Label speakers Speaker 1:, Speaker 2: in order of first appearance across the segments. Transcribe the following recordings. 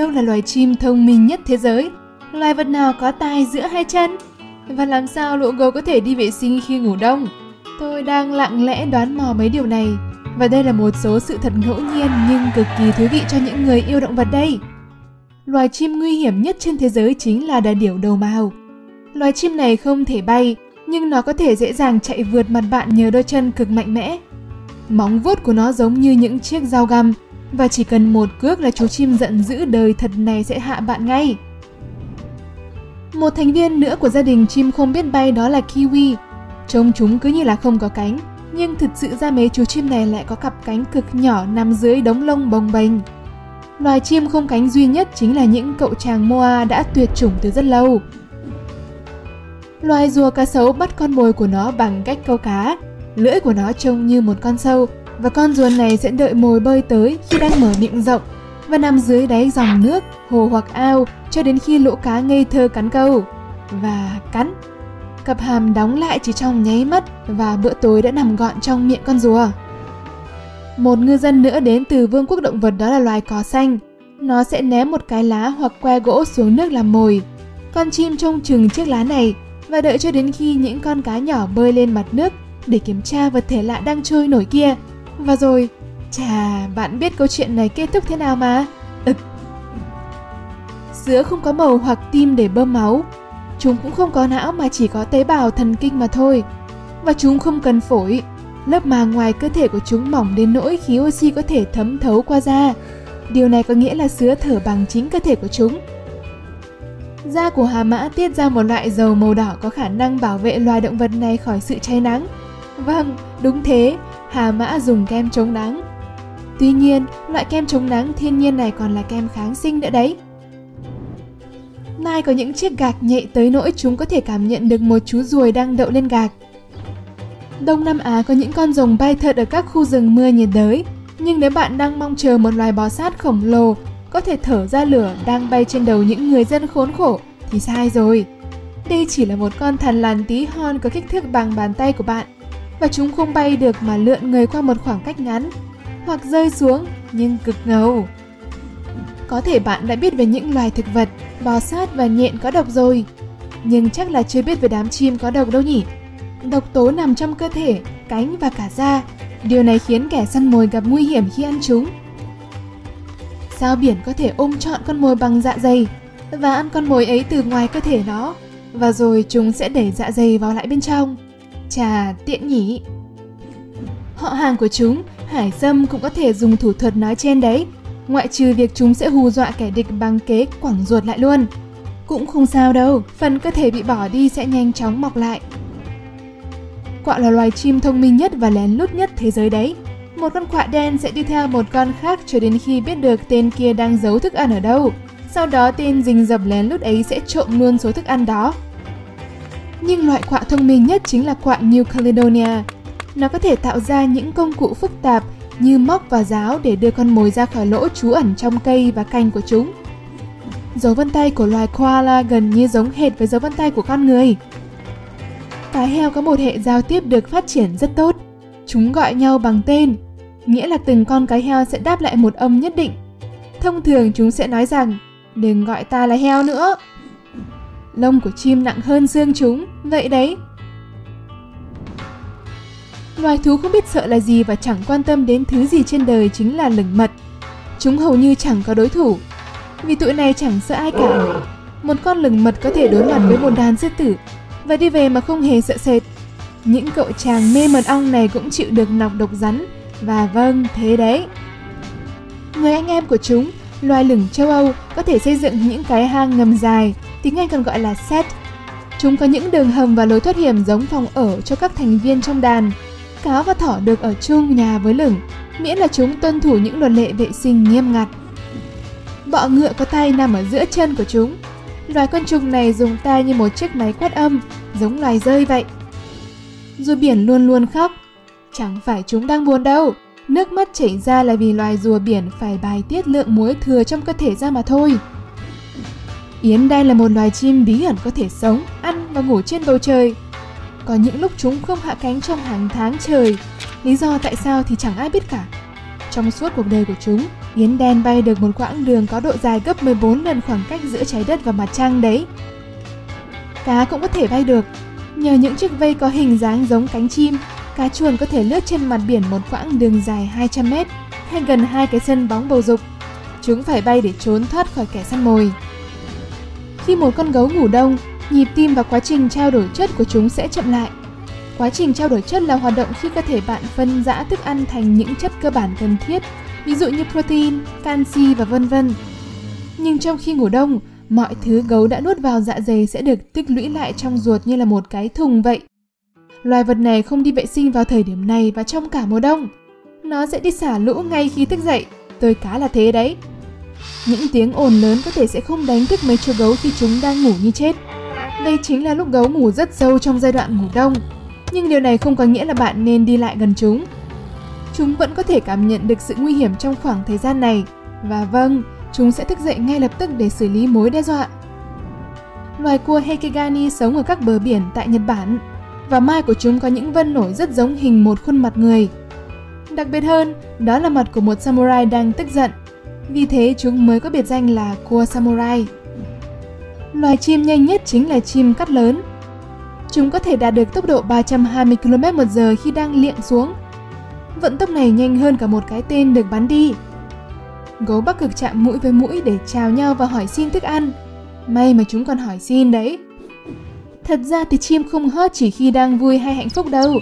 Speaker 1: đâu là loài chim thông minh nhất thế giới? Loài vật nào có tai giữa hai chân? Và làm sao lũ gấu có thể đi vệ sinh khi ngủ đông? Tôi đang lặng lẽ đoán mò mấy điều này và đây là một số sự thật ngẫu nhiên nhưng cực kỳ thú vị cho những người yêu động vật đây. Loài chim nguy hiểm nhất trên thế giới chính là đà điểu đầu màu. Loài chim này không thể bay, nhưng nó có thể dễ dàng chạy vượt mặt bạn nhờ đôi chân cực mạnh mẽ. Móng vuốt của nó giống như những chiếc dao găm và chỉ cần một cước là chú chim giận dữ đời thật này sẽ hạ bạn ngay. Một thành viên nữa của gia đình chim không biết bay đó là kiwi. Trông chúng cứ như là không có cánh, nhưng thực sự ra mấy chú chim này lại có cặp cánh cực nhỏ nằm dưới đống lông bồng bềnh. Loài chim không cánh duy nhất chính là những cậu chàng moa đã tuyệt chủng từ rất lâu. Loài rùa cá sấu bắt con mồi của nó bằng cách câu cá. Lưỡi của nó trông như một con sâu và con rùa này sẽ đợi mồi bơi tới khi đang mở miệng rộng và nằm dưới đáy dòng nước, hồ hoặc ao cho đến khi lỗ cá ngây thơ cắn câu. Và cắn. Cặp hàm đóng lại chỉ trong nháy mắt và bữa tối đã nằm gọn trong miệng con rùa. Một ngư dân nữa đến từ vương quốc động vật đó là loài cỏ xanh. Nó sẽ ném một cái lá hoặc que gỗ xuống nước làm mồi. Con chim trông chừng chiếc lá này và đợi cho đến khi những con cá nhỏ bơi lên mặt nước để kiểm tra vật thể lạ đang trôi nổi kia. Và rồi, chà, bạn biết câu chuyện này kết thúc thế nào mà? Ực. Sữa không có màu hoặc tim để bơm máu. Chúng cũng không có não mà chỉ có tế bào thần kinh mà thôi. Và chúng không cần phổi. Lớp màng ngoài cơ thể của chúng mỏng đến nỗi khí oxy có thể thấm thấu qua da. Điều này có nghĩa là sứa thở bằng chính cơ thể của chúng Da của hà mã tiết ra một loại dầu màu đỏ có khả năng bảo vệ loài động vật này khỏi sự cháy nắng. Vâng, đúng thế, hà mã dùng kem chống nắng. Tuy nhiên, loại kem chống nắng thiên nhiên này còn là kem kháng sinh nữa đấy. Nai có những chiếc gạc nhạy tới nỗi chúng có thể cảm nhận được một chú ruồi đang đậu lên gạc. Đông Nam Á có những con rồng bay thật ở các khu rừng mưa nhiệt đới, nhưng nếu bạn đang mong chờ một loài bò sát khổng lồ có thể thở ra lửa đang bay trên đầu những người dân khốn khổ thì sai rồi. Đây chỉ là một con thằn lằn tí hon có kích thước bằng bàn tay của bạn và chúng không bay được mà lượn người qua một khoảng cách ngắn hoặc rơi xuống nhưng cực ngầu. Có thể bạn đã biết về những loài thực vật, bò sát và nhện có độc rồi, nhưng chắc là chưa biết về đám chim có độc đâu nhỉ. Độc tố nằm trong cơ thể, cánh và cả da. Điều này khiến kẻ săn mồi gặp nguy hiểm khi ăn chúng sao biển có thể ôm trọn con mồi bằng dạ dày và ăn con mồi ấy từ ngoài cơ thể nó và rồi chúng sẽ đẩy dạ dày vào lại bên trong. Chà, tiện nhỉ. Họ hàng của chúng, hải sâm cũng có thể dùng thủ thuật nói trên đấy, ngoại trừ việc chúng sẽ hù dọa kẻ địch bằng kế quẳng ruột lại luôn. Cũng không sao đâu, phần cơ thể bị bỏ đi sẽ nhanh chóng mọc lại. Quạ là loài chim thông minh nhất và lén lút nhất thế giới đấy một con quạ đen sẽ đi theo một con khác cho đến khi biết được tên kia đang giấu thức ăn ở đâu. Sau đó tên rình rập lén lút ấy sẽ trộm luôn số thức ăn đó. Nhưng loại quạ thông minh nhất chính là quạ New Caledonia. Nó có thể tạo ra những công cụ phức tạp như móc và giáo để đưa con mồi ra khỏi lỗ trú ẩn trong cây và cành của chúng. Dấu vân tay của loài koala gần như giống hệt với dấu vân tay của con người. Cá heo có một hệ giao tiếp được phát triển rất tốt. Chúng gọi nhau bằng tên, nghĩa là từng con cái heo sẽ đáp lại một âm nhất định. Thông thường chúng sẽ nói rằng, đừng gọi ta là heo nữa. Lông của chim nặng hơn xương chúng, vậy đấy. Loài thú không biết sợ là gì và chẳng quan tâm đến thứ gì trên đời chính là lửng mật. Chúng hầu như chẳng có đối thủ, vì tụi này chẳng sợ ai cả. Một con lửng mật có thể đối mặt với một đàn sư tử và đi về mà không hề sợ sệt. Những cậu chàng mê mật ong này cũng chịu được nọc độc rắn và vâng, thế đấy. Người anh em của chúng, loài lửng châu Âu có thể xây dựng những cái hang ngầm dài, tiếng Anh còn gọi là set. Chúng có những đường hầm và lối thoát hiểm giống phòng ở cho các thành viên trong đàn. Cáo và thỏ được ở chung nhà với lửng, miễn là chúng tuân thủ những luật lệ vệ sinh nghiêm ngặt. Bọ ngựa có tay nằm ở giữa chân của chúng. Loài côn trùng này dùng tay như một chiếc máy quét âm, giống loài rơi vậy. Rùa biển luôn luôn khóc, Chẳng phải chúng đang buồn đâu, nước mắt chảy ra là vì loài rùa biển phải bài tiết lượng muối thừa trong cơ thể ra mà thôi. Yến đen là một loài chim bí ẩn có thể sống, ăn và ngủ trên bầu trời. Có những lúc chúng không hạ cánh trong hàng tháng trời, lý do tại sao thì chẳng ai biết cả. Trong suốt cuộc đời của chúng, Yến đen bay được một quãng đường có độ dài gấp 14 lần khoảng cách giữa trái đất và mặt trăng đấy. Cá cũng có thể bay được. Nhờ những chiếc vây có hình dáng giống cánh chim, cá chuồn có thể lướt trên mặt biển một quãng đường dài 200 mét hay gần hai cái sân bóng bầu dục. Chúng phải bay để trốn thoát khỏi kẻ săn mồi. Khi một con gấu ngủ đông, nhịp tim và quá trình trao đổi chất của chúng sẽ chậm lại. Quá trình trao đổi chất là hoạt động khi cơ thể bạn phân rã thức ăn thành những chất cơ bản cần thiết, ví dụ như protein, canxi và vân vân. Nhưng trong khi ngủ đông, mọi thứ gấu đã nuốt vào dạ dày sẽ được tích lũy lại trong ruột như là một cái thùng vậy. Loài vật này không đi vệ sinh vào thời điểm này và trong cả mùa đông. Nó sẽ đi xả lũ ngay khi thức dậy. Tôi cá là thế đấy. Những tiếng ồn lớn có thể sẽ không đánh thức mấy chú gấu khi chúng đang ngủ như chết. Đây chính là lúc gấu ngủ rất sâu trong giai đoạn ngủ đông. Nhưng điều này không có nghĩa là bạn nên đi lại gần chúng. Chúng vẫn có thể cảm nhận được sự nguy hiểm trong khoảng thời gian này. Và vâng, chúng sẽ thức dậy ngay lập tức để xử lý mối đe dọa. Loài cua Heikegani sống ở các bờ biển tại Nhật Bản và mai của chúng có những vân nổi rất giống hình một khuôn mặt người. Đặc biệt hơn, đó là mặt của một samurai đang tức giận. Vì thế chúng mới có biệt danh là cua samurai. Loài chim nhanh nhất chính là chim cắt lớn. Chúng có thể đạt được tốc độ 320 km một giờ khi đang liệng xuống. Vận tốc này nhanh hơn cả một cái tên được bắn đi. Gấu bắc cực chạm mũi với mũi để chào nhau và hỏi xin thức ăn. May mà chúng còn hỏi xin đấy. Thật ra thì chim không hót chỉ khi đang vui hay hạnh phúc đâu.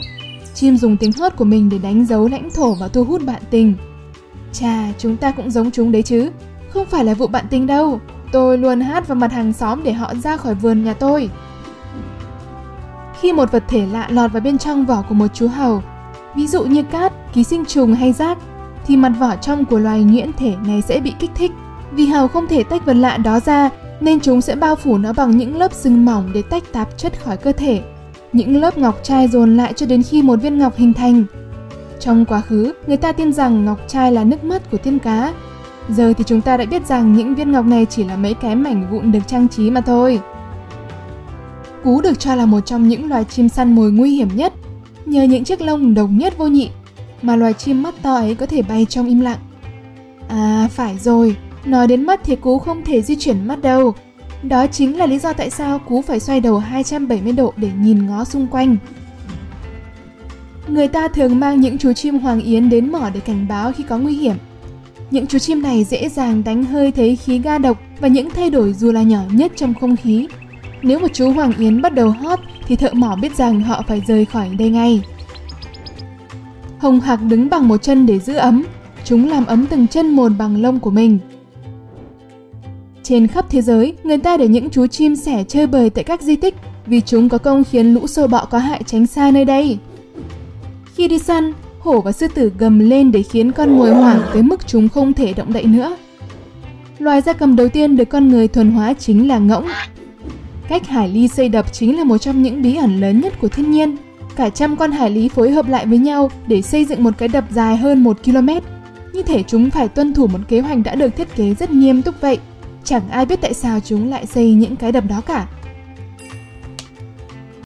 Speaker 1: Chim dùng tiếng hót của mình để đánh dấu lãnh thổ và thu hút bạn tình. Chà, chúng ta cũng giống chúng đấy chứ. Không phải là vụ bạn tình đâu. Tôi luôn hát vào mặt hàng xóm để họ ra khỏi vườn nhà tôi. Khi một vật thể lạ lọt vào bên trong vỏ của một chú hầu, ví dụ như cát, ký sinh trùng hay rác, thì mặt vỏ trong của loài nhuyễn thể này sẽ bị kích thích. Vì hầu không thể tách vật lạ đó ra, nên chúng sẽ bao phủ nó bằng những lớp sừng mỏng để tách tạp chất khỏi cơ thể. Những lớp ngọc trai dồn lại cho đến khi một viên ngọc hình thành. Trong quá khứ, người ta tin rằng ngọc trai là nước mắt của thiên cá. Giờ thì chúng ta đã biết rằng những viên ngọc này chỉ là mấy cái mảnh vụn được trang trí mà thôi. Cú được cho là một trong những loài chim săn mồi nguy hiểm nhất, nhờ những chiếc lông độc nhất vô nhị mà loài chim mắt to ấy có thể bay trong im lặng. À, phải rồi, nói đến mắt thì cú không thể di chuyển mắt đâu. Đó chính là lý do tại sao cú phải xoay đầu 270 độ để nhìn ngó xung quanh. Người ta thường mang những chú chim hoàng yến đến mỏ để cảnh báo khi có nguy hiểm. Những chú chim này dễ dàng đánh hơi thấy khí ga độc và những thay đổi dù là nhỏ nhất trong không khí. Nếu một chú hoàng yến bắt đầu hót thì thợ mỏ biết rằng họ phải rời khỏi đây ngay. Hồng Hạc đứng bằng một chân để giữ ấm, chúng làm ấm từng chân một bằng lông của mình. Trên khắp thế giới, người ta để những chú chim sẻ chơi bời tại các di tích vì chúng có công khiến lũ sâu bọ có hại tránh xa nơi đây. Khi đi săn, hổ và sư tử gầm lên để khiến con mồi hoảng tới mức chúng không thể động đậy nữa. Loài gia cầm đầu tiên được con người thuần hóa chính là ngỗng. Cách hải ly xây đập chính là một trong những bí ẩn lớn nhất của thiên nhiên. Cả trăm con hải lý phối hợp lại với nhau để xây dựng một cái đập dài hơn 1 km. Như thể chúng phải tuân thủ một kế hoạch đã được thiết kế rất nghiêm túc vậy. Chẳng ai biết tại sao chúng lại xây những cái đập đó cả.